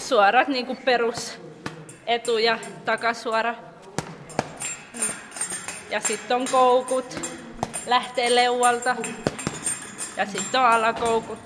suorat niin kuin perus etu- ja takasuora. Ja sitten on koukut, lähtee leualta. Ja sitten on alakoukut.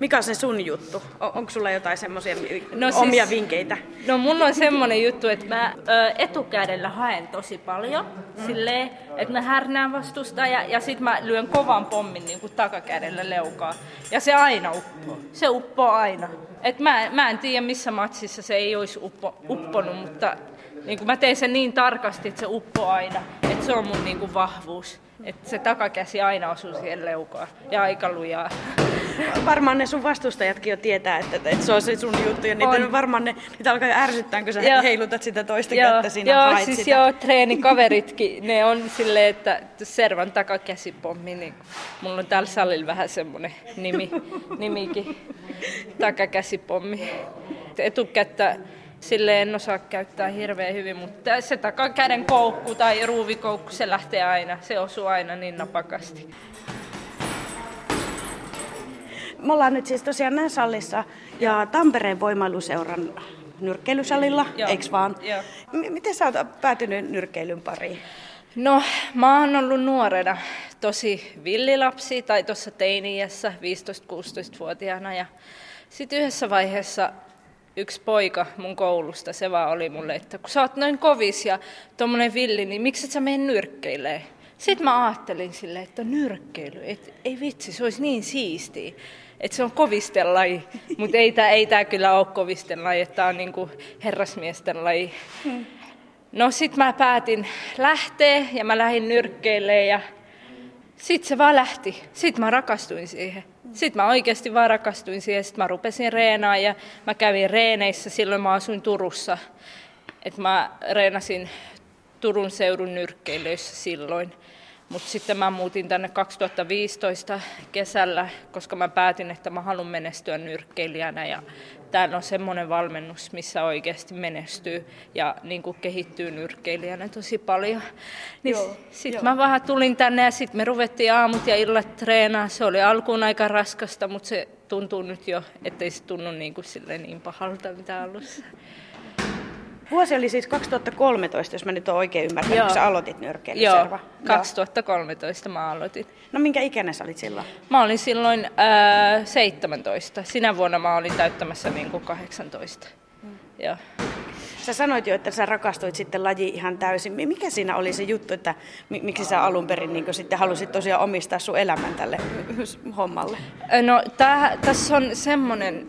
Mikä on se sun juttu? On, onko sulla jotain semmoisia no siis, omia vinkkeitä? No mulla on semmoinen juttu, että mä ö, etukädellä haen tosi paljon. Mm. Silleen, että mä härnään vastusta ja, ja sit mä lyön kovan pommin niin kuin takakädellä leukaa. Ja se aina uppoo. Se uppoo aina. Et mä, mä en tiedä missä matsissa se ei olisi uppo, upponut, mutta niin kuin mä teen sen niin tarkasti, että se uppoo aina. Että se on mun niin kuin vahvuus. Että se takakäsi aina osuu siihen leukaan ja aika lujaa. Varmaan ne sun vastustajatkin jo tietää, että, että se on se sun juttu. Ja niitä on. varmaan ne, niitä alkaa jo ärsyttää, kun sä joo. heilutat sitä toista joo. kättä siinä Joo, siis sitä. joo, treenikaveritkin, ne on silleen, että Servan takakäsipommi, niin mulla on täällä salilla vähän semmoinen nimi, nimikin, takakäsipommi. Etukättä Sille en osaa käyttää hirveän hyvin, mutta se takakäden koukku tai ruuvikoukku, se lähtee aina, se osuu aina niin napakasti. Me ollaan nyt siis tosiaan Näsallissa ja Tampereen voimailuseuran nyrkkeilysalilla, eikö vaan? Joo. M- miten sä oot päätynyt nyrkkeilyn pariin? No, mä oon ollut nuorena tosi villilapsi tai tuossa teiniässä 15-16-vuotiaana ja sitten yhdessä vaiheessa yksi poika mun koulusta, se vaan oli mulle, että kun sä oot noin kovis ja tommonen villi, niin miksi et sä mene nyrkkeilee? Sitten mä ajattelin silleen, että nyrkkeily, et, ei vitsi, se olisi niin siistiä, että se on kovisten laji, mutta ei tämä ei tää kyllä ole kovisten laji, että tämä on niinku herrasmiesten laji. Hmm. No sit mä päätin lähteä ja mä lähdin nyrkkeilemään ja sitten se vaan lähti. Sitten mä rakastuin siihen. Sitten mä oikeasti vaan rakastuin siihen. Sitten mä rupesin reenaa ja mä kävin reeneissä. Silloin mä asuin Turussa. Et mä reenasin Turun seudun nyrkkeilyissä silloin. Mutta sitten mä muutin tänne 2015 kesällä, koska mä päätin, että mä haluan menestyä nyrkkeilijänä. Ja täällä on semmoinen valmennus, missä oikeasti menestyy ja niin kuin kehittyy nyrkkeilijänä tosi paljon. Niin sitten mä vähän tulin tänne ja sitten me ruvettiin aamut ja illat treenaa. Se oli alkuun aika raskasta, mutta se tuntuu nyt jo, ettei se tunnu niin, kuin niin pahalta mitä alussa. Vuosi oli siis 2013, jos mä nyt oon oikein ymmärtänyt, Joo. kun sä aloitit nyrkkeilyserva. Joo, 2013 Joo. mä aloitin. No minkä ikäinen sä olit silloin? Mä olin silloin äh, 17. Sinä vuonna mä olin täyttämässä niin kuin 18. Mm. Joo. Sä sanoit jo, että sä rakastuit sitten laji ihan täysin. Mikä siinä oli se juttu, että miksi sä alun perin niin sitten halusit tosiaan omistaa sun elämän tälle hommalle? No tässä on semmoinen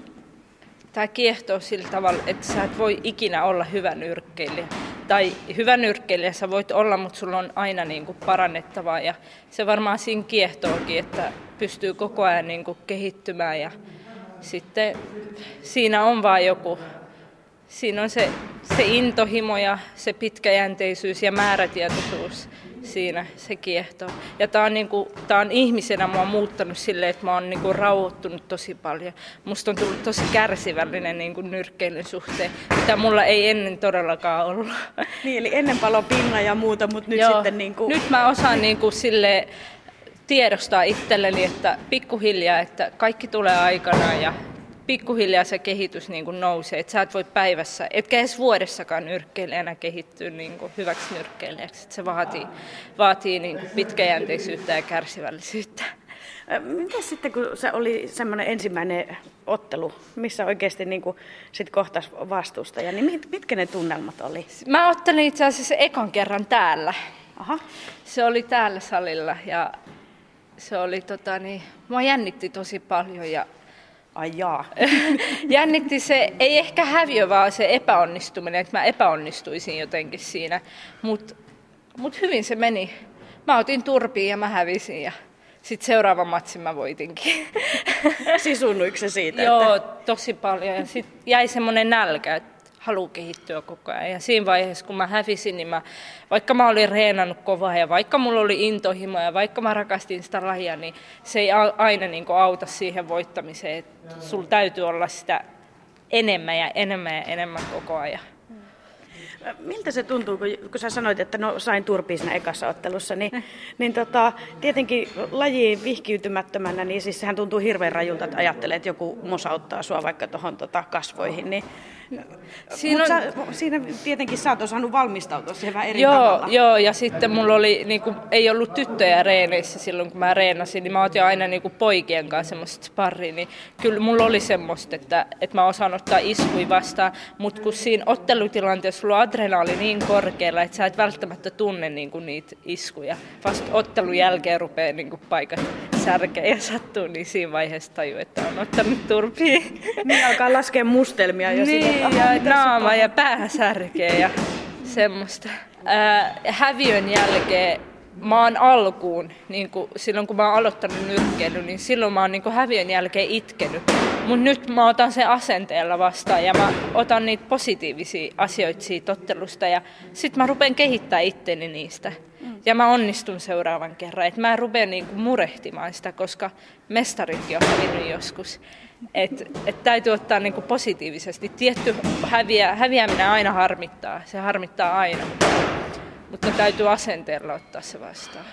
tämä kiehtoo sillä tavalla, että sä et voi ikinä olla hyvä nyrkkeilijä. Tai hyvä nyrkkeilijä sä voit olla, mutta sulla on aina niin kuin parannettavaa. Ja se varmaan siinä kiehtookin, että pystyy koko ajan niin kuin kehittymään. Ja sitten siinä on vaan joku, siinä on se, se intohimo ja se pitkäjänteisyys ja määrätietoisuus siinä se kiehtoo. Ja tämä on, niinku, tää on ihmisenä mua muuttanut silleen, että mä oon niinku rauhoittunut tosi paljon. Musta on tullut tosi kärsivällinen niinku nyrkkeilyn suhteen, mitä mulla ei ennen todellakaan ollut. Niin, eli ennen palo pinna ja muuta, mutta nyt Joo, sitten... Niinku... Nyt mä osaan niinku sille tiedostaa itselleni, että pikkuhiljaa, että kaikki tulee aikanaan ja pikkuhiljaa se kehitys niin kuin nousee, että sä et voi päivässä, etkä edes vuodessakaan nyrkkeilijänä kehittyä niin kuin hyväksi nyrkkeilijäksi. Että se vaatii, vaatii niin kuin pitkäjänteisyyttä ja kärsivällisyyttä. Mitä sitten, kun se oli semmoinen ensimmäinen ottelu, missä oikeasti niin kuin sit kohtas vastusta, ja niin mitkä ne tunnelmat oli? Mä ottelin itse asiassa ekan kerran täällä. Aha. Se oli täällä salilla ja se oli tota niin, mua jännitti tosi paljon ja Ai jaa. Jännitti se, ei ehkä häviö, vaan se epäonnistuminen, että mä epäonnistuisin jotenkin siinä. Mutta mut hyvin se meni. Mä otin turpiin ja mä hävisin ja sitten seuraavan matsin mä voitinkin. Sisunnuiko se siitä? Joo, että... tosi paljon. Ja sitten jäi semmoinen nälkä, että halu kehittyä koko ajan. Ja siinä vaiheessa, kun mä hävisin, niin mä, vaikka mä olin reenannut kovaa ja vaikka mulla oli intohimo ja vaikka mä rakastin sitä lajia, niin se ei aina niin auta siihen voittamiseen. Että sulla täytyy olla sitä enemmän ja enemmän ja enemmän koko ajan. Miltä se tuntuu, kun, kun sä sanoit, että no sain turpiin siinä ekassa ottelussa, niin, niin tota, tietenkin lajiin vihkiytymättömänä, niin siis sehän tuntuu hirveän rajulta, että ajattelee, että joku mosauttaa sua vaikka tuohon tota kasvoihin, niin Siinä, on... sä, siinä tietenkin sä oot osannut valmistautua siihen vähän eri joo, tavalla. Joo, ja sitten mulla oli, niin kuin, ei ollut tyttöjä reeneissä silloin, kun mä reenasin, niin mä otin aina niin kuin poikien kanssa semmoista sparria, niin kyllä mulla oli semmoista, että, että mä osaan ottaa iskui vastaan, mutta kun siinä ottelutilanteessa sulla adrenaali niin korkealla, että sä et välttämättä tunne niin kuin niitä iskuja. Vasta ottelun jälkeen rupeaa niin kuin paikat särkeä ja sattuu, niin siinä vaiheessa taju, että on ottanut turpia. Niin alkaa laskea mustelmia jo niin, ja naama ja pää särkee ja semmoista. Ää, häviön jälkeen oon alkuun, niin kuin silloin kun mä oon aloittanut nyrkkeilyn, niin silloin mä oon niin häviön jälkeen itkenyt. Mutta nyt mä otan sen asenteella vastaan ja mä otan niitä positiivisia asioita siitä ottelusta ja sit mä rupean kehittämään itteni niistä. Ja mä onnistun seuraavan kerran. Et mä en rupea niinku murehtimaan sitä, koska mestaritkin on hävinnyt joskus. Et, et täytyy ottaa niinku positiivisesti. Tietty häviä, häviäminen aina harmittaa. Se harmittaa aina, mutta, mutta täytyy asenteella ottaa se vastaan.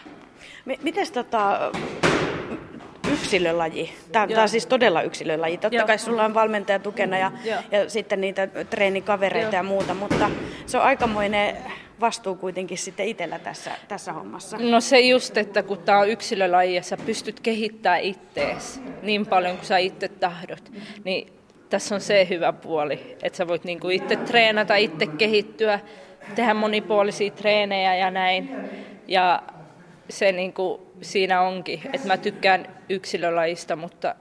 Miten tota, yksilölaji. Tämä, tämä on siis todella yksilölaji. Totta Joo. kai sulla on valmentaja tukena ja, ja sitten niitä treenikavereita Joo. ja muuta, mutta se on aikamoinen vastuu kuitenkin sitten itsellä tässä, tässä hommassa? No se just, että kun tämä on yksilölaji ja sä pystyt kehittämään ittees niin paljon kuin sä itse tahdot, niin tässä on se hyvä puoli, että sä voit niinku itse treenata, itse kehittyä, tehdä monipuolisia treenejä ja näin. Ja se niinku siinä onkin, että mä tykkään yksilölajista, mutta,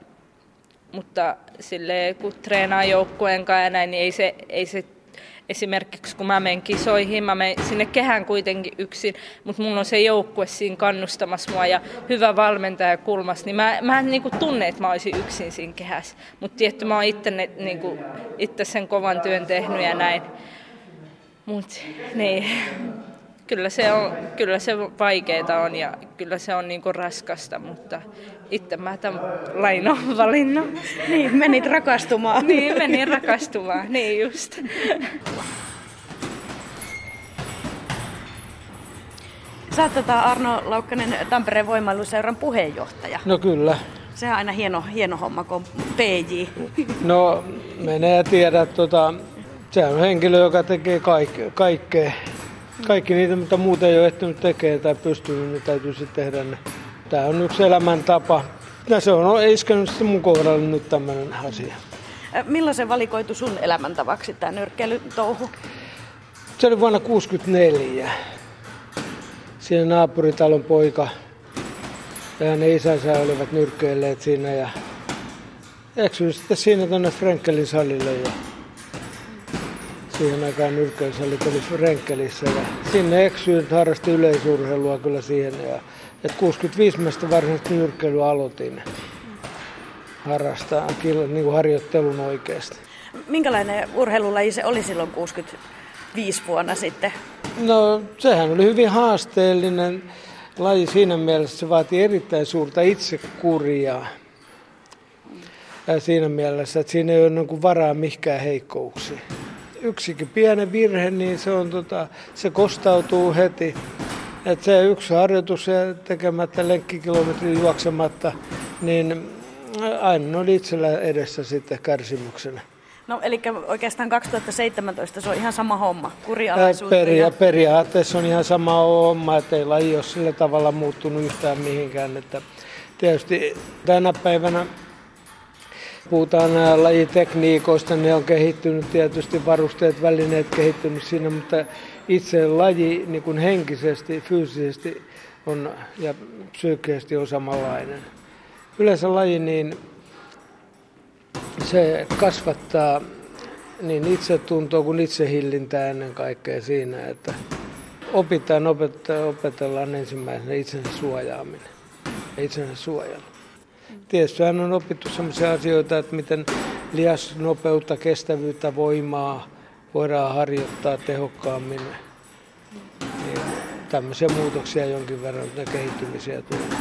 mutta sille kun treenaa joukkueen kanssa ja näin, niin ei se, ei se esimerkiksi kun mä menen kisoihin, mä menen sinne kehään kuitenkin yksin, mutta mulla on se joukkue siinä kannustamassa mua ja hyvä valmentaja kulmassa, niin mä, mä en niin tunne, että mä olisin yksin siinä kehässä. Mutta tietty mä oon itse, ne, niin kuin, itse sen kovan työn tehnyt ja näin. Mutta niin kyllä se on, kyllä se vaikeaa on ja kyllä se on niinku raskasta, mutta itse mä tämän lain on valinnut. Niin, menit rakastumaan. niin, menin rakastumaan, niin just. Sä oot tota Arno Laukkanen Tampereen voimailuseuran puheenjohtaja. No kyllä. Se on aina hieno, hieno homma, kun PJ. No, menee ja tiedä, tota, se on henkilö, joka tekee kaik, kaikkea kaikki niitä, mitä muuta ei ole ehtinyt tekemään tai pystynyt, niin täytyy sitten tehdä ne. Tämä on yksi elämäntapa. Ja se on iskenyt sitten mun kohdalla nyt tämmöinen asia. Milloin se valikoitu sun elämäntavaksi tämä nyrkkeilytouhu? Se oli vuonna 1964. Siinä naapuritalon poika ja hänen isänsä olivat nyrkkeilleet siinä ja eksyin sitten siinä tuonne Frenkelin salille ja siihen aikaan nyrkkeilysallit oli Renkelissä ja sinne eksyin, harrasti yleisurheilua kyllä siihen. Ja, et 65 mestä varsinaisesti nyrkkeilyä aloitin harrastaa niin kuin harjoittelun oikeasti. Minkälainen urheilulaji se oli silloin 65 vuonna sitten? No sehän oli hyvin haasteellinen laji siinä mielessä, se vaati erittäin suurta itsekuria. Siinä mielessä, että siinä ei ole niin varaa mihinkään heikkouksiin yksikin pieni virhe, niin se, on, tota, se kostautuu heti. Et se yksi harjoitus tekemättä lenkkikilometrin juoksematta, niin aina on itsellä edessä sitten kärsimyksenä. No eli oikeastaan 2017 se on ihan sama homma, kurialaisuutta. Peria-. Periaatteessa on ihan sama homma, että ei laji ole sillä tavalla muuttunut yhtään mihinkään. Että tietysti tänä päivänä puhutaan lajitekniikoista, ne on kehittynyt tietysti, varusteet, välineet kehittynyt siinä, mutta itse laji niin kuin henkisesti, fyysisesti on, ja psyykkisesti on samanlainen. Yleensä laji, niin se kasvattaa niin itsetuntoa kuin itsehillintää ennen kaikkea siinä, että opitaan, opetellaan ensimmäisenä itsensä suojaaminen ja itsensä suojelu. Tietysti on opittu sellaisia asioita, että miten lihasnopeutta, kestävyyttä, voimaa voidaan harjoittaa tehokkaammin. Niin tämmöisiä muutoksia jonkin verran ja kehittymisiä tulee.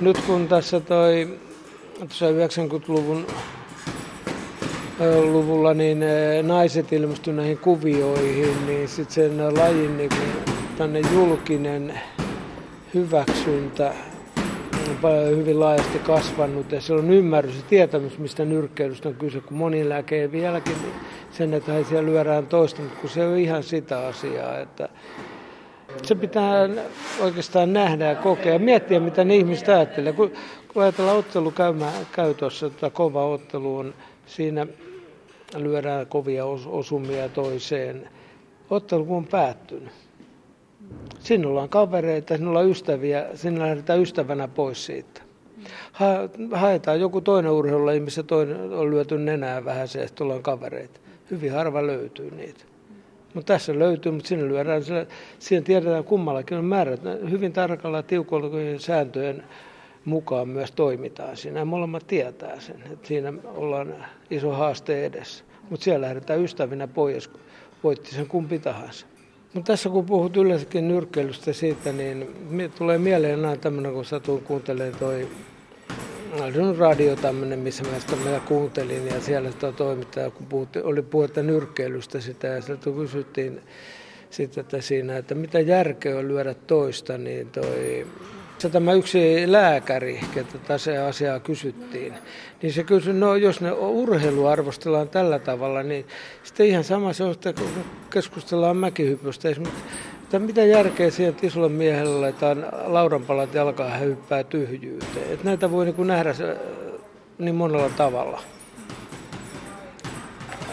Nyt kun tässä toi tuossa 90-luvun luvulla niin naiset ilmestyivät näihin kuvioihin, niin sitten sen lajin niin tänne julkinen hyväksyntä hyvin laajasti kasvanut ja se on ymmärrys ja tietämys, mistä nyrkkeilystä on kyse, kun moni näkee vieläkin niin sen, että he siellä lyödään toista, mutta kun se on ihan sitä asiaa, että se pitää oikeastaan nähdä ja kokea ja miettiä, mitä ne ihmiset ajattelee. Kun, kun ajatellaan ottelu käymään, käy että kova ottelu on, siinä lyödään kovia osumia toiseen. Ottelu kun on päättynyt. Sinne ollaan kavereita, sinne ollaan ystäviä, sinne lähdetään ystävänä pois siitä. Ha, haetaan joku toinen urheilulaji, missä toinen on lyöty nenää vähän se, että ollaan kavereita. Hyvin harva löytyy niitä. Mutta tässä löytyy, mutta sinne lyödään, siinä tiedetään kummallakin on määrät. Hyvin tarkalla tiukolla sääntöjen mukaan myös toimitaan siinä. Molemmat tietää sen, että siinä ollaan iso haaste edessä. Mutta siellä lähdetään ystävinä pois, voitti sen kumpi tahansa. Mutta tässä kun puhut yleensäkin nyrkkeilystä siitä, niin tulee mieleen näin tämmöinen, kun satuin kuuntelemaan toi radio tämmöinen, missä mä sitä mä kuuntelin ja siellä sitä toimittaja, kun puhutti, oli puhetta nyrkkeilystä sitä ja sieltä kysyttiin sitten että siinä, että mitä järkeä on lyödä toista, niin toi se tämä yksi lääkäri, ketä tässä asiaa kysyttiin, niin se kysyi, no jos ne urheilu arvostellaan tällä tavalla, niin sitten ihan sama se on, että kun keskustellaan mäkihypystä esimerkiksi, että mitä järkeä siihen, että isolla miehellä laitetaan laudanpalat jalkaan ja hyppää tyhjyyteen. Että näitä voi niin nähdä niin monella tavalla.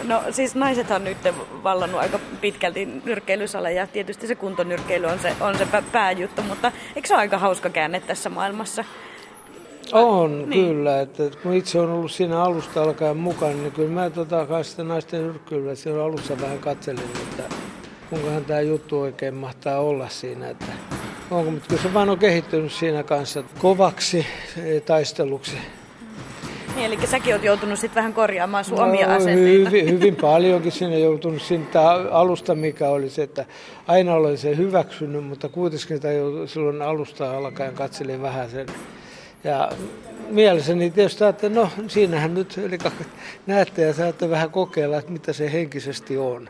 No siis naiset on nyt vallannut aika pitkälti nyrkkeilysala ja tietysti se kuntonyrkkeily on se, on se pääjuttu, mutta eikö se ole aika hauska käänne tässä maailmassa? On niin. kyllä, että kun itse on ollut siinä alusta alkaen mukana, niin kyllä mä tota, sitä naisten nyrkkeilyä siinä alussa vähän katselin, että kuinkahan tämä juttu oikein mahtaa olla siinä, että onko, mutta kyllä se vaan on kehittynyt siinä kanssa kovaksi taisteluksi. Niin, eli säkin olet joutunut sitten vähän korjaamaan sun no, omia asenteita. Hyvin, hyvin paljonkin sinne joutunut siitä alusta, mikä oli se, että aina olen sen hyväksynyt, mutta kuitenkin sitä silloin alusta alkaen katselin vähän sen. Ja mielessäni tietysti että no siinähän nyt, eli näette ja saatte vähän kokeilla, että mitä se henkisesti on.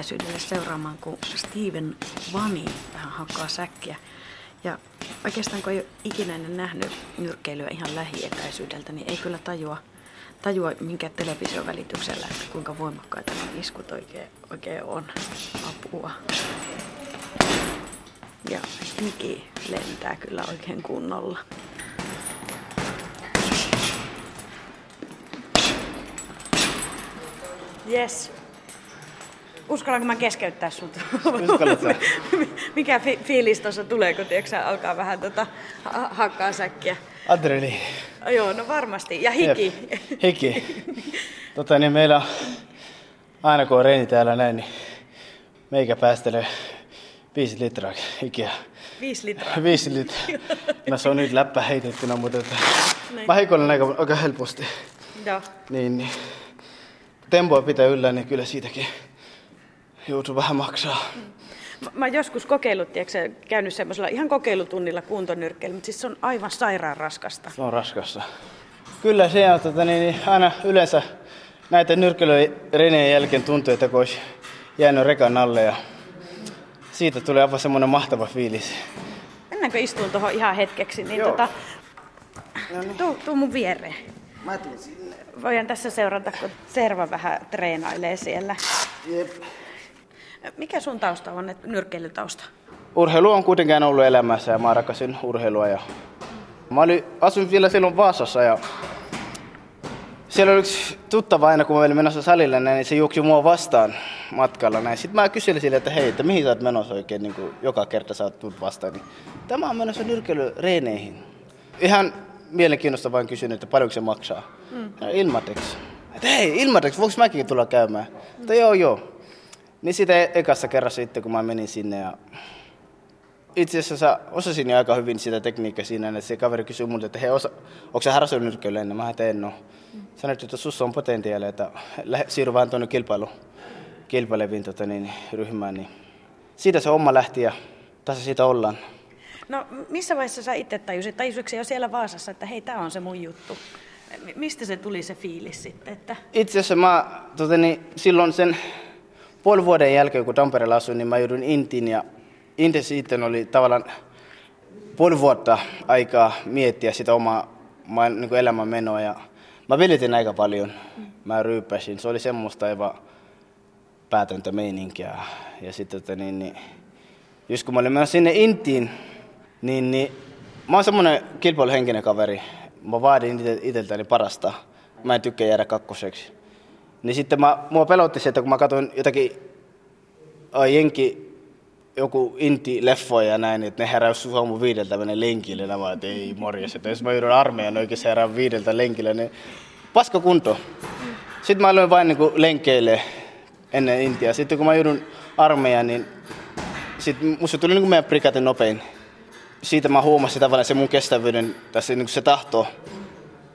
Lähietäisyydelle seuraamaan, kun Steven Vani vähän hakkaa säkkiä. Ja oikeastaan kun ei ole ikinä ennen nähnyt nyrkkeilyä ihan lähietäisyydeltä, niin ei kyllä tajua, tajua minkä television välityksellä, että kuinka voimakkaita nämä iskut oikein, oikein on. Apua. Ja hiki lentää kyllä oikein kunnolla. Yes. Uskallanko mä keskeyttää sut? Mikä fi- fiilis tuossa tulee, kun tiiäksä, alkaa vähän tota, ha- hakkaa säkkiä? Adreli. Joo, no varmasti. Ja hiki. Jep. Hiki. Tota, niin meillä aina kun on reini täällä näin, niin meikä päästelee viisi litraa hikiä. Viisi litraa? viisi litraa. No se on nyt läppä heitettynä, mutta että niin. mä heikoilen aika, aika helposti. Joo. Niin, niin. Tempoa pitää yllä, niin kyllä siitäkin joutuu vähän maksaa. Mä oon joskus kokeillut, tiedätkö, käynyt semmoisella ihan kokeilutunnilla kuntonyrkkeillä, mutta siis se on aivan sairaan raskasta. Se on raskasta. Kyllä se on, tota, niin, niin, aina yleensä näitä nyrkkeilyrenien jälkeen tuntuu, että kun olisi jäänyt rekan alle ja siitä tulee aivan semmoinen mahtava fiilis. Mennäänkö istuun tuohon ihan hetkeksi, niin Joo. tota, no niin. tuu, tuu mun viereen. Mä tuun sinne. Voidaan tässä seurata, kun Serva vähän treenailee siellä. Jep. Mikä sun tausta on, nyrkkeilytausta? Urheilu on kuitenkin ollut elämässä ja mä rakasin urheilua. Ja... Mä olin, asuin vielä silloin Vaasassa ja siellä oli yksi tuttava aina, kun mä olin menossa salille, niin se juoksi mua vastaan matkalla. Näin. Sitten mä kyselin sille, että hei, että mihin sä oot menossa oikein, niin kuin joka kerta sä oot vastaan. Niin, Tämä on menossa nyrkeilyreeneihin. Ihan mielenkiinnosta vain kysyin, että paljonko se maksaa. Mm. Ilmateksi. Että hei, ilmateksi, voiko mäkin tulla käymään? Mm. Että joo, joo. Niin sitä e- ekassa kerrassa sitten, kun mä menin sinne ja itse asiassa osasin jo aika hyvin sitä tekniikkaa siinä, että se kaveri kysyi multa, että hei, osa, onko sä harrastanut nyrkkeilyä ennen? Mä en no. Sanoit, että sussa on potentiaalia, että siirry vaan tuonne kilpailuun kilpailevin tota, niin, ryhmään, niin siitä se homma lähti ja tässä siitä ollaan. No missä vaiheessa sä itse tajusit, tajusitko jo siellä Vaasassa, että hei, tämä on se mun juttu? Mistä se tuli se fiilis sitten? Että... Itse asiassa mä tota, niin, silloin sen puoli vuoden jälkeen, kun Tampereella asuin, niin mä joudun Intiin ja Inti sitten oli tavallaan puoli vuotta aikaa miettiä sitä omaa niin elämän menoa ja mä vilitin aika paljon. Mä ryyppäsin. Se oli semmoista aivan päätöntä meininkiä. Ja sitten, että niin, niin, just kun mä olin menossa sinne Intiin, niin, niin mä oon semmoinen kilpailuhenkinen kaveri. Mä vaadin itseltäni parasta. Mä en tykkää jäädä kakkoseksi. Niin sitten mä, mua pelotti se, että kun mä katsoin jotakin jenki joku inti-leffoja ja näin, että ne heräys aamu viideltä menen lenkille, ja mä että ei morjes, että jos mä joudun armeijan oikein herään viideltä lenkille, niin paska kunto. Sitten mä aloin vain niin lenkeille ennen Intiaa. Sitten kun mä joudun armeijaan, niin sitten musta tuli niin kuin meidän prikaten nopein. Siitä mä huomasin tavallaan se mun kestävyyden, tässä niin se tahto.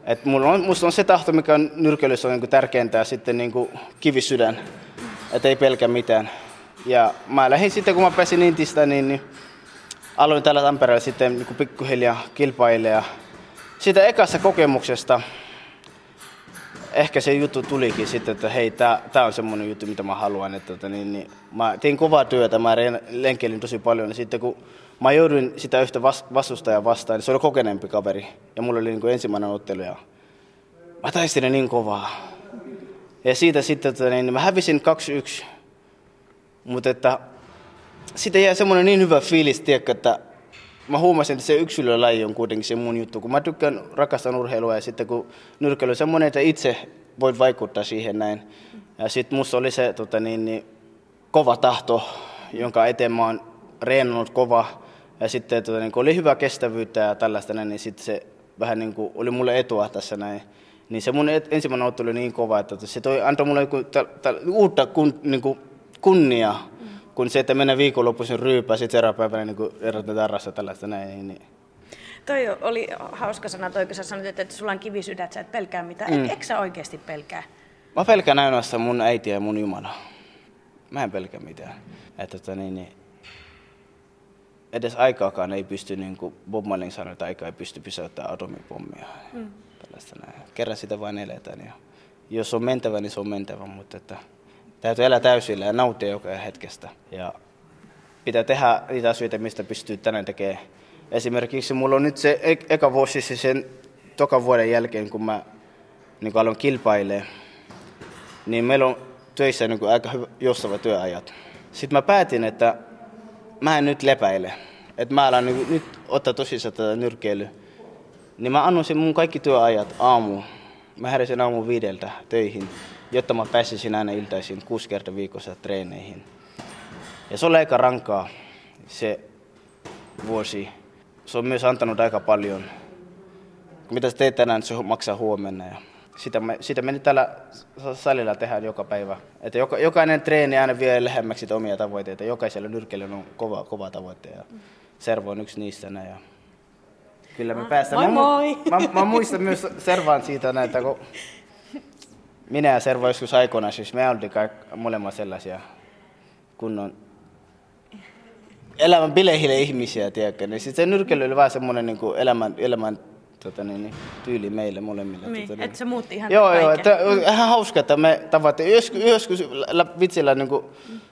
Et mulla on, musta on se tahto, mikä on nyrkeilyssä on niin tärkeintä ja sitten niin kivisydän. Että ei pelkä mitään. Ja mä lähdin sitten, kun mä pääsin Intistä, niin, niin aloin täällä Tampereella sitten niin kuin pikkuhiljaa kilpailemaan. Siitä ekassa kokemuksesta ehkä se juttu tulikin sitten, että hei, tämä on semmoinen juttu, mitä mä haluan. Että, että niin, niin, mä tein kovaa työtä, mä lenkelin tosi paljon. Ja sitten kun mä jouduin sitä yhtä vastustajaa vastaan, se oli kokeneempi kaveri. Ja mulla oli niin kuin ensimmäinen ottelu ja mä taistelin niin kovaa. Ja siitä sitten, että niin, mä hävisin 2-1. Mutta että sitten jäi semmoinen niin hyvä fiilis, tiedätkö, että mä huomasin, että se yksilölaji on kuitenkin se mun juttu. Kun mä tykkään, rakastan urheilua ja sitten kun nyrkkeily on semmoinen, että itse voit vaikuttaa siihen näin. Ja sitten musta oli se tota, niin, niin, kova tahto, jonka eteen mä oon reenannut kova. Ja sitten tota, niin, kun oli hyvä kestävyyttä ja tällaista niin sitten se vähän niin kuin, oli mulle etua tässä näin. Niin se mun ensimmäinen ottelu oli niin kova, että se toi, antoi mulle joku, ta, ta, uutta kun, niin kuin, kunniaa kun se, että mennä viikonloppuisin ryypää, sitten seuraava päivänä niin erotetaan tarrassa tällaista näin. Niin, niin. Toi oli hauska sana toi, kun sä sanoit, että sulla on kivisydät, sä et pelkää mitään. Mm. Eikö sä oikeasti pelkää? Mä pelkään ainoastaan mun äitiä ja mun Jumala. Mä en pelkää mitään. Että, että niin, niin, edes aikaakaan ei pysty, niin kuin Bob Marley sanoi, että aika ei pysty pysäyttämään atomipommia. Mm. Tällaista näin. Kerran sitä vain eletään. Ja jos on mentävä, niin se on mentävä, mutta että täytyy elää täysillä ja nauttia joka hetkestä. Ja pitää tehdä niitä asioita, mistä pystyy tänään tekemään. Esimerkiksi mulla on nyt se eka vuosi se sen toka vuoden jälkeen, kun mä niin kun aloin kilpailemaan, niin meillä on töissä niin aika joustava työajat. Sitten mä päätin, että mä en nyt lepäile. Että mä alan niin nyt ottaa tosissaan tätä nyrkkeilyä. Niin mä annoin mun kaikki työajat aamu. Mä heräsin aamu viideltä töihin jotta mä pääsisin aina iltaisin kuusi kertaa viikossa treeneihin. Ja se oli aika rankaa se vuosi. Se on myös antanut aika paljon. Mitä sä teet tänään, se maksaa huomenna. Sitä, me, sitä me nyt täällä salilla tehdään joka päivä. Että joka, jokainen treeni aina vie lähemmäksi omia tavoitteita. Jokaisella nyrkellä on kova, kova tavoite. Ja Servo on yksi niistä. Ja kyllä me päästään. Moi moi! Mä, mä, mä muistan myös Servaan siitä näitä, kun minä ja Servo joskus aikoina, siis me oltiin molemmat sellaisia kunnon elämän bileihille ihmisiä, tiedätkö? Niin sitten se nyrkely oli vähän semmoinen niin elämän, elämän tota, niin, niin, tyyli meille molemmille. Niin, tota, niin. että se muutti ihan Joo, joo, että ihan hauska, että me tavattiin, joskus, joskus vitsillä, niin kuin,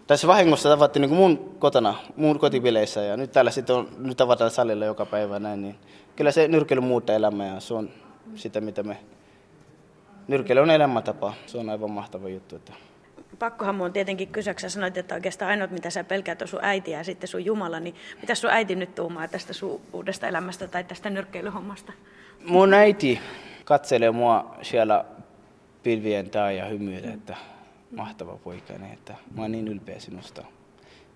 tässä vahingossa tavattiin niin kuin mun kotona, mun kotipileissä ja nyt täällä sitten on, nyt tavataan salilla joka päivä näin, niin kyllä se nyrkely muuttaa elämää ja se on sitä, mitä me nyrkeily on elämäntapa. Se on aivan mahtava juttu. Että... Pakkohan mun tietenkin kysyä, sä sanoit, että oikeastaan ainoat mitä sä pelkäät on sun äiti ja sitten sun Jumala, niin mitä sun äiti nyt tuumaa tästä sun uudesta elämästä tai tästä nyrkkeilyhommasta? Mun äiti katselee mua siellä pilvien taa ja hymyilee, että mahtava poikani, että mä oon niin ylpeä sinusta.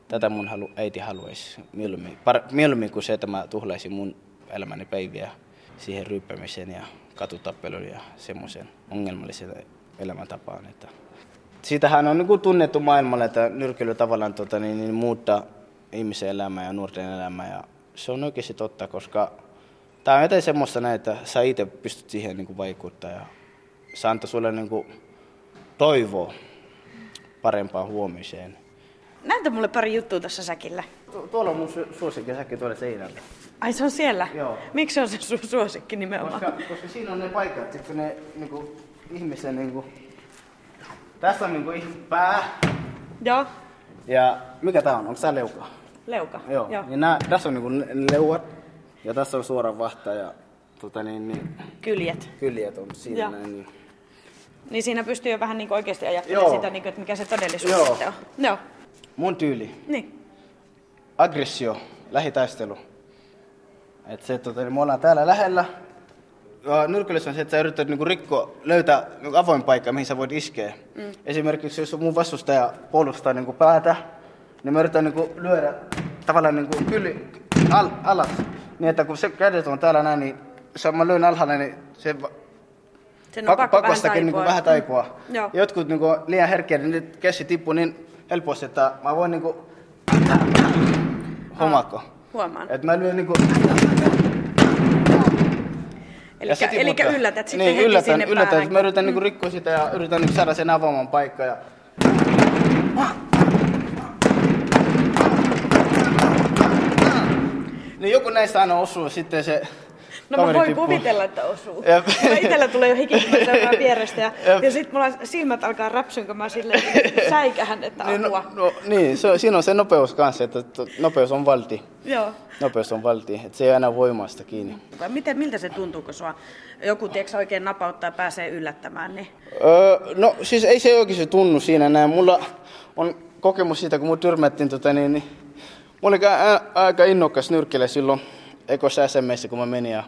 Tätä mun halu, äiti haluaisi mieluummin, par, mieluummin kuin se, että mä tuhlaisin mun elämäni päiviä siihen ryyppämiseen ja katutappeluun ja semmoisen ongelmallisen elämäntapaan. Että siitähän on niin tunnettu maailmalle, että nyrkkeily tavallaan tota, niin, niin, muuttaa ihmisen elämää ja nuorten elämää. Ja se on oikeasti totta, koska tämä on jotain semmoista näin, että sä itse pystyt siihen niin vaikuttaa ja se antaa sulle niin kuin, toivoa parempaan huomiseen. Näytä mulle pari juttua tuossa säkillä. Tu- tuolla on mun su- suosikkisäkki tuolla seinällä. Ai se on siellä? Joo. Miksi se on se su- suosikki nimenomaan? Koska, koska siinä on ne paikat, että ne niinku, ihmisen niinku, tässä on niinku ihmisen pää Joo. ja mikä tää on? Onko tää leuka? Leuka. Joo. Joo. Niin nää, tässä on niinku ne leuat ja tässä on suora vahta ja tota niin, niin, Kyljet. kyljet on siinä Joo. näin. Niin. Niin siinä pystyy jo vähän niin oikeasti ajattelemaan sitä, niin kuin, että mikä se todellisuus Joo. sitten on. Joo. Mun tyyli, Niin. aggressio, lähitaistelu. Et se, tota, niin me ollaan täällä lähellä. Ja Nyrkkeilyssä on se, että sä yrität niinku rikkoa, löytää niinku avoin paikka, mihin sä voit iskeä. Mm. Esimerkiksi jos mun vastustaja puolustaa niinku päätä, niin mä yritän niinku lyödä tavallaan niinku yli, al, alas. Niin että kun se kädet on täällä näin, niin jos mä lyön alhaalla, niin se Sen on pak- pakko vähän pakostakin niinku taipua. vähän taipua. Mm. Joo. Jotkut niinku on liian herkkiä, niin nyt käsi tippuu niin helposti, että mä voin niinku... Homaako? Huomaan. Et mä lyön niinku... Eli, ja se eli yllätät sitten niin, heti yllätän, sinne yllätän. päähän. Mä yritän niinku rikkoa sitä ja yritän niinku saada sen avaamaan paikka. Ja... Niin joku näistä aina osuu, sitten se No mä voin tippuu. kuvitella, että osuu. Jep. Mulla itsellä tulee jo hiki, kun mä seuraan vierestä. Ja, Jep. ja sitten mulla silmät alkaa räpsyä, kun mä silleen säikähän, että Niin, no, apua. no, niin se, siinä on se nopeus kanssa, että nopeus on valti. Joo. Nopeus on valti, että se ei aina voimasta kiinni. Miten, miltä se tuntuu, kun sua joku tiedätkö, oikein napauttaa ja pääsee yllättämään? Niin... Öö, no siis ei se oikein se tunnu siinä näin. Mulla on kokemus siitä, kun mut tyrmättiin, tota, niin, niin, mulla oli ä- aika innokas nyrkkele silloin Ekos SMssä, kun mä menin ja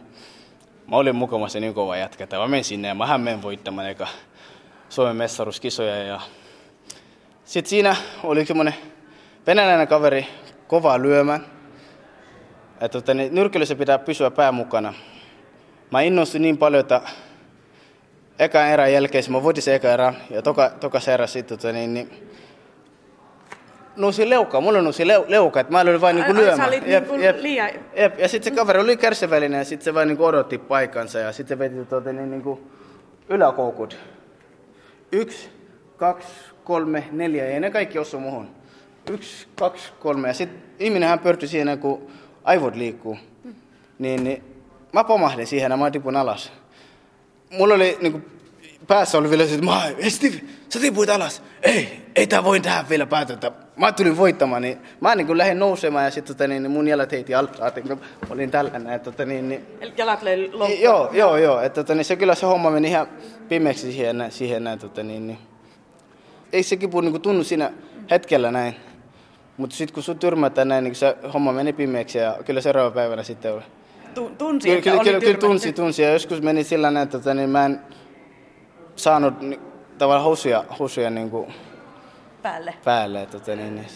mä olin se niin kova jätkä, että mä menin sinne ja mä menen voittamaan eka Suomen mestaruuskisoja ja sitten siinä oli semmonen venäläinen kaveri kovaa lyömään. Ja tota, niin, nyrkkeilyssä pitää pysyä pää mukana. Mä innostuin niin paljon, että ekan erän jälkeen, mä voitin sen eka erän ja toka, toka erä sitten, tota, niin, niin, nousi leuka, mulla nousi leu, leuka, että mä olin vain niinku lyömään. sä olit niinku liian- jep, ja sitten se kaveri oli kärsivällinen ja sitten se vain niinku odotti paikansa ja sitten se veti tota, niin, niinku yläkoukut. Yksi, kaksi, kolme, neljä ja ne kaikki osu muhun. Yksi, kaksi, kolme ja sitten ihminenhän pörtyi siihen, kun aivot liikkuu. Niin, niin mä pomahdin siihen ja mä tipun alas mulla oli niinku, päässä oli vielä se, että mä, Steve, sä tipuit alas. Ei, ei tää voi tähän vielä päätötä. Mä tulin voittamaan, niin mä niin lähdin nousemaan ja sitten tota, niin, mun jalat heiti altsaatiin, kun mä olin tällainen. Että, tota, niin, niin, Eli jalat löi loppuun. niin, joo, joo, joo. Että, tota, niin, se kyllä se homma meni ihan pimeäksi siihen, siihen näin. Tota, niin, niin. Ei se kipu niin tunnu siinä hetkellä näin. Mutta sitten kun sun tyrmätään näin, niin se homma meni pimeäksi ja kyllä seuraava päivänä sitten oli. Tu- tunsi, Kyllä, kyllä, kyllä, kyllä tunsi, tunsi. Ja joskus meni sillä näin, että tota, niin mä en saanut ni- tavallaan housuja, housuja niin kuin Päälle. päälle. Tota, niin, niin.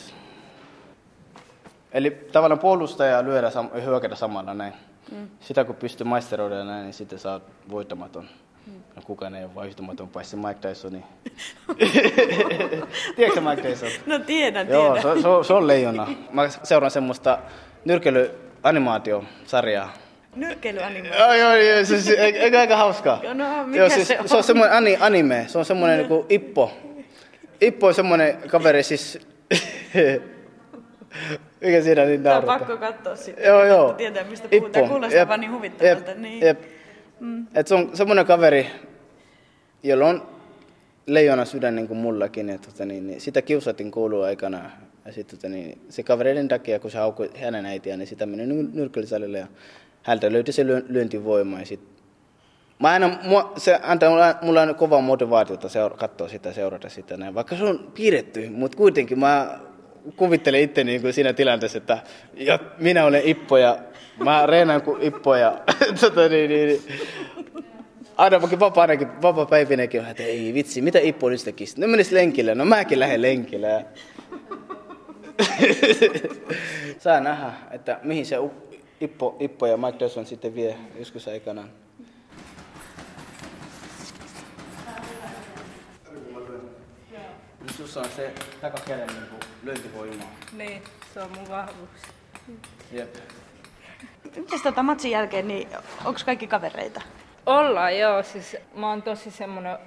Eli tavallaan puolustaja lyödä sam- ja hyökätä samalla näin. Mm. Sitä kun pystyy maisteroida näin, niin sitten saa voittamaton. Mm. No kukaan ei ole vaihtumaton, paitsi Mike Tyson. Tiedätkö Mike Tyson? No tiedän, Joo, tiedän. se, se, se on leijona. Mä seuraan semmoista nyrkkelyanimaatiosarjaa. Nyrkkeilyanimaatio. Joo, joo, joo, se, se, eikö aika hauskaa? Joo, no, mikä joo, se siis, on? se on semmoinen ani, anime, se on semmoinen niinku Ippo. Ippo on semmoinen kaveri siis... mikä siinä niin Tää on naurattaa? pakko katsoa sitten. Joo, joo. Tietää, mistä puhutaan. Kuulostaa vaan niin huvittavalta. Jep, Niin. jep. Mm. Et se on semmoinen kaveri, jolla on leijona sydän niin kuin mullakin. Et, tota, niin, niin, sitä kiusattiin koulun aikana. Ja sit, tota, niin, se kavereiden takia, kun se haukui hänen äitiään, niin sitä meni ny- nyrkkelisalille ja häneltä löytyi se lyö- lyöntivoima. Ja sit, mä aina, se antaa mulle, mulle aina kovaa motivaatiota seura- katsoa sitä, seurata sitä näin. Vaikka se on piirretty, mutta kuitenkin mä kuvittelen itse niin kuin siinä tilanteessa, että jo, minä olen Ippo ja mä reenaan kuin Ippo ja tota, niin, niin, niin. Aina vaikka vapaanakin, vapaa-päivinäkin on, että ei vitsi, mitä Ippo nyt tekisi? Ne menis lenkille, no mäkin lähden lenkille. Saa nähdä, että mihin se Ippo, Ippo ja Mike Tyson sitten vie joskus aikanaan. Nyt sussa on se takakäden niin lyöntivoima. Niin, se on mun vahvuus. Jep. Mites tota matsin jälkeen, niin onko kaikki kavereita? Ollaan joo, siis mä oon tosi semmonen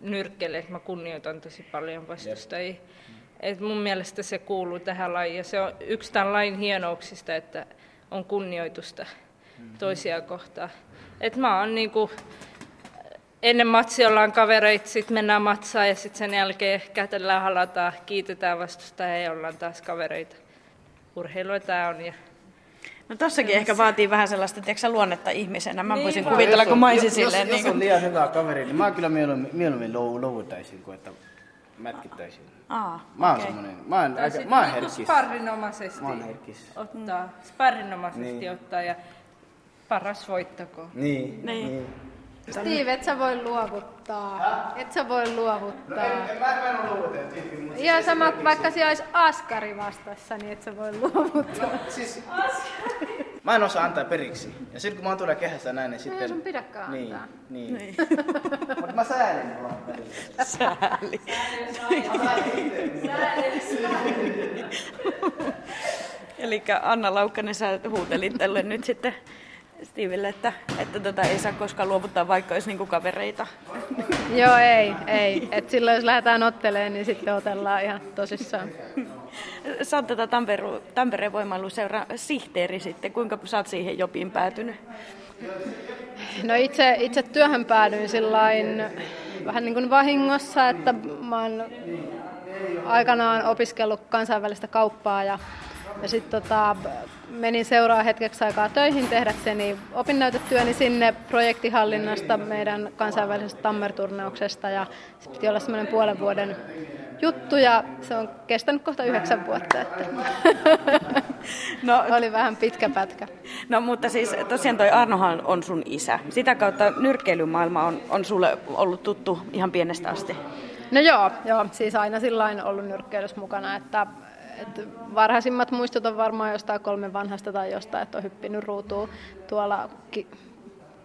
nyrkkele, että mä kunnioitan tosi paljon vastustajia. Et mun mielestä se kuuluu tähän lajiin ja se on yksi tämän lain hienouksista, että on kunnioitusta toisia kohtaan. Et mä oon niinku, ennen matsia ollaan kavereita, sitten mennään matsaan ja sitten sen jälkeen kätellään, halataan, kiitetään vastustajaa ja ollaan taas kavereita. Urheilua tämä on ja No tossakin ehkä vaatii vähän sellaista tiedätkö, luonnetta ihmisenä. Mä niin, voisin kuvitella, kun mä olisin jos, silleen. Jos, niin jos on liian hyvä kaveri, niin mä kyllä mieluummin, mieluummin luovuttaisin kuin että mätkittäisin. Aa, Mä oon okei. semmonen, mä oon, aika, mä oon niinku herkkis. Sparrinomaisesti Mä oon herkkis. ottaa, sparrinomaisesti Niin. ottaa ja paras voittako. Niin, Niin. niin. Steve, et sä voi luovuttaa. Et sä voi luovuttaa. Mä, mä en oo luovutellut. Ihan sama, vaikka siellä olisi askari vastassa, niin et sä voi luovuttaa. Siis, mä en osaa antaa periksi. Ja sitten kun mä tulen kehästä näin, niin No sitten... ei sun pidäkään Niin, antaa. niin. niin. Mutta mä säälin vaan välillä. Sääli. Eli Anna Laukkanen, sä huutelit tälle nyt sitten Stiville, että, että tota ei saa koskaan luovuttaa, vaikka olisi niinku kavereita. Joo, ei, ei. Et silloin jos lähdetään otteleen, niin sitten otellaan ihan tosissaan. Sä oot tätä Tamperu, Tampereen voimailuseura sihteeri sitten. Kuinka sä oot siihen jopiin päätynyt? No itse, itse työhön päädyin sillain vähän niin kuin vahingossa, että mä oon aikanaan opiskellut kansainvälistä kauppaa ja, ja sitten tota, menin seuraa hetkeksi aikaa töihin tehdäkseni opinnäytetyöni sinne projektihallinnasta meidän kansainvälisestä tammerturnauksesta ja se piti olla semmoinen puolen vuoden juttu ja se on kestänyt kohta yhdeksän vuotta, että No, oli vähän pitkä pätkä. no mutta siis tosiaan toi Arnohan on sun isä. Sitä kautta nyrkkeilymaailma on, on sulle ollut tuttu ihan pienestä asti. No joo, joo, siis aina sillain ollut nyrkkeilyssä mukana, että, että varhaisimmat muistot on varmaan jostain kolmen vanhasta tai jostain, että on hyppinyt ruutuun tuolla ki-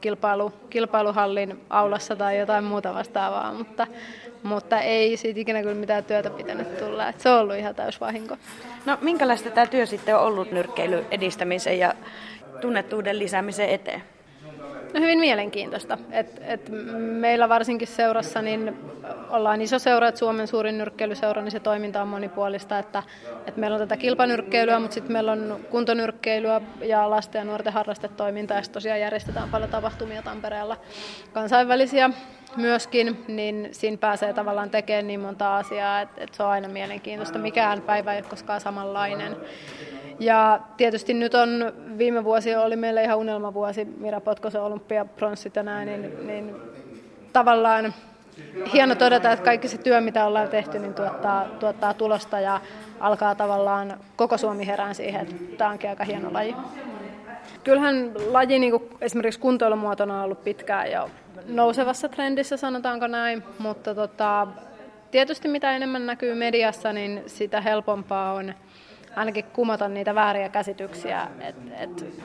kilpailu, kilpailuhallin aulassa tai jotain muuta vastaavaa, mutta, mutta ei siitä ikinä kyllä mitään työtä pitänyt tulla. Että se on ollut ihan täys vahinko. No minkälaista tämä työ sitten on ollut nyrkkeilyn edistämisen ja tunnettuuden lisäämisen eteen? No hyvin mielenkiintoista. Et, et meillä varsinkin seurassa niin ollaan iso seura, että Suomen suurin nyrkkeilyseura, niin se toiminta on monipuolista. Että, et meillä on tätä kilpanyrkkeilyä, mutta sitten meillä on kuntonyrkkeilyä ja lasten ja nuorten harrastetoimintaa. Ja tosiaan järjestetään paljon tapahtumia Tampereella kansainvälisiä myöskin, niin siinä pääsee tavallaan tekemään niin monta asiaa, että, että se on aina mielenkiintoista. Mikään päivä ei ole koskaan samanlainen. Ja tietysti nyt on, viime vuosi oli meillä ihan unelmavuosi, Mira Potkosen olympiapronssit ja näin, niin, niin tavallaan hieno todeta, että kaikki se työ, mitä ollaan tehty, niin tuottaa, tuottaa tulosta ja alkaa tavallaan koko Suomi herään siihen, että tämä onkin aika hieno laji. Kyllähän laji niin kuin esimerkiksi kuntoilumuotona on ollut pitkään jo nousevassa trendissä, sanotaanko näin, mutta tota, tietysti mitä enemmän näkyy mediassa, niin sitä helpompaa on ainakin kumota niitä vääriä käsityksiä, että et, et,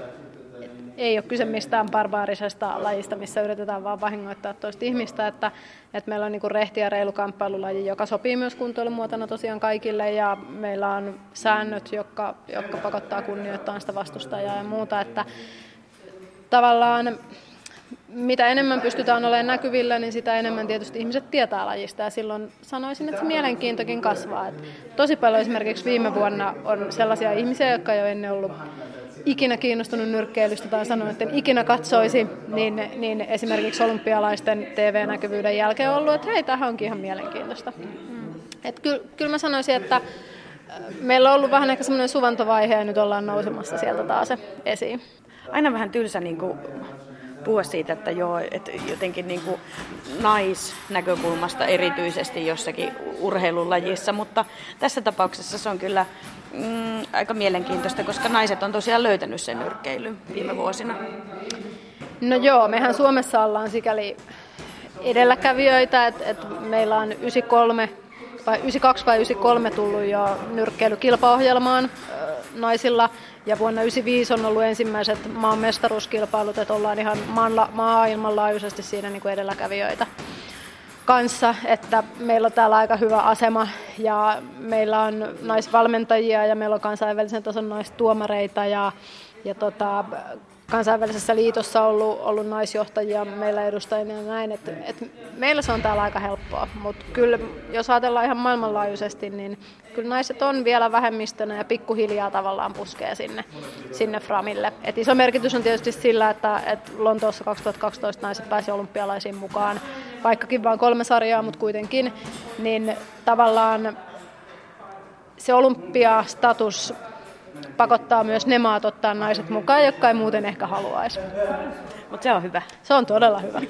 ei ole kyse mistään barbaarisesta lajista, missä yritetään vaan vahingoittaa toista ihmistä, että, että meillä on niinku rehti ja reilu kamppailulaji, joka sopii myös kuntoilumuotona tosiaan kaikille ja meillä on säännöt, jotka, jotka pakottaa kunnioittamaan sitä vastustajaa ja muuta, että tavallaan mitä enemmän pystytään olemaan näkyvillä, niin sitä enemmän tietysti ihmiset tietää lajista ja silloin sanoisin, että se mielenkiintokin kasvaa. Et tosi paljon esimerkiksi viime vuonna on sellaisia ihmisiä, jotka ole ennen ollut ikinä kiinnostunut nyrkkeilystä tai sanonut, että en ikinä katsoisi, niin, niin esimerkiksi olympialaisten TV-näkyvyyden jälkeen on ollut, että hei, tämähän onkin ihan mielenkiintoista. Et kyllä, kyllä mä sanoisin, että meillä on ollut vähän ehkä semmoinen suvantovaihe ja nyt ollaan nousemassa sieltä taas esiin. Aina vähän tylsä niin kuin, puhua siitä, että joo, että jotenkin niin kuin naisnäkökulmasta erityisesti jossakin urheilulajissa, mutta tässä tapauksessa se on kyllä mm, aika mielenkiintoista, koska naiset on tosiaan löytänyt sen nyrkkeilyn viime vuosina. No joo, mehän Suomessa ollaan sikäli edelläkävijöitä, että että meillä on 93 vai 92 vai 93 tullut jo nyrkkeilykilpaohjelmaan naisilla ja vuonna 1995 on ollut ensimmäiset maan mestaruuskilpailut, että ollaan ihan maanla, maailmanlaajuisesti siinä niin kuin edelläkävijöitä kanssa, että meillä on täällä aika hyvä asema ja meillä on naisvalmentajia ja meillä on kansainvälisen tason naistuomareita ja, ja tota, kansainvälisessä liitossa ollut, ollut naisjohtajia meillä edustajina ja näin, että, että meillä se on täällä aika helppoa, mutta kyllä jos ajatellaan ihan maailmanlaajuisesti, niin kyllä naiset on vielä vähemmistönä ja pikkuhiljaa tavallaan puskee sinne, sinne Framille. Et iso merkitys on tietysti sillä, että, että Lontoossa 2012 naiset pääsi olympialaisiin mukaan, vaikkakin vain kolme sarjaa, mutta kuitenkin, niin tavallaan se olympiastatus pakottaa myös ne maat ottaa naiset mukaan, jotka ei muuten ehkä haluaisi. Mutta se on hyvä. Se on todella hyvä.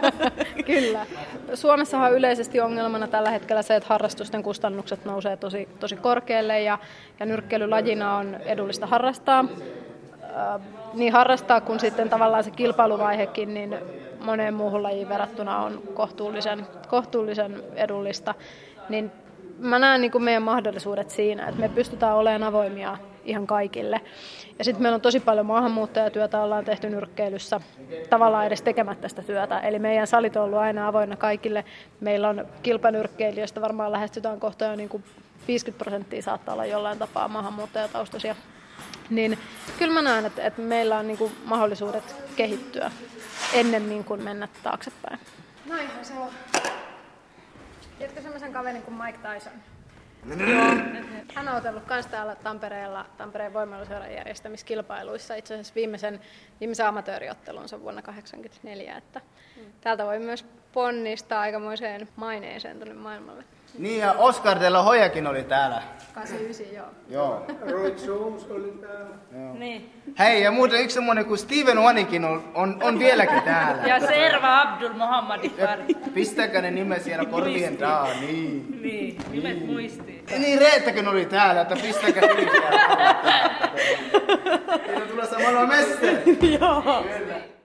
Kyllä. Suomessahan on yleisesti ongelmana tällä hetkellä se, että harrastusten kustannukset nousee tosi, tosi korkealle ja, ja nyrkkeilylajina on edullista harrastaa. Äh, niin harrastaa kuin sitten tavallaan se kilpailuvaihekin, niin moneen muuhun lajiin verrattuna on kohtuullisen, kohtuullisen edullista. Niin mä näen niin kuin meidän mahdollisuudet siinä, että me pystytään olemaan avoimia ihan kaikille. Ja sitten meillä on tosi paljon maahanmuuttajatyötä, ollaan tehty nyrkkeilyssä tavallaan edes tekemättä sitä työtä. Eli meidän salit on ollut aina avoinna kaikille. Meillä on kilpanyrkkeilijöistä varmaan lähestytään kohta jo niin kuin 50 prosenttia saattaa olla jollain tapaa maahanmuuttajataustaisia. Niin kyllä mä näen, että, että meillä on niin kuin mahdollisuudet kehittyä ennemmin kuin mennä taaksepäin. Näinhän se on. Tiedätkö semmoisen kaverin kuin Mike Tyson? Hän on otellut myös täällä Tampereella Tampereen voimailuseuran järjestämiskilpailuissa itse asiassa viimeisen, viimeisen amatööriottelunsa vuonna 1984. Että mm. Täältä voi myös ponnistaa aikamoiseen maineeseen tuonne maailmalle. Niin ja Oscar de la Hoyakin oli täällä. 89, joo. Joo. Roy Jones oli täällä. Joo. Niin. Hei, ja muuten yksi semmonen kuin Steven Wanikin on, on, on vieläkin täällä. Ja Serva Abdul Mohammadi Fari. Pistäkää ne nimet siellä korvien taa, niin. Niin, nimet muistiin. Niin Reettakin oli täällä, että pistäkää nimi siellä. Tulee samalla mestari. Joo. Kyllä.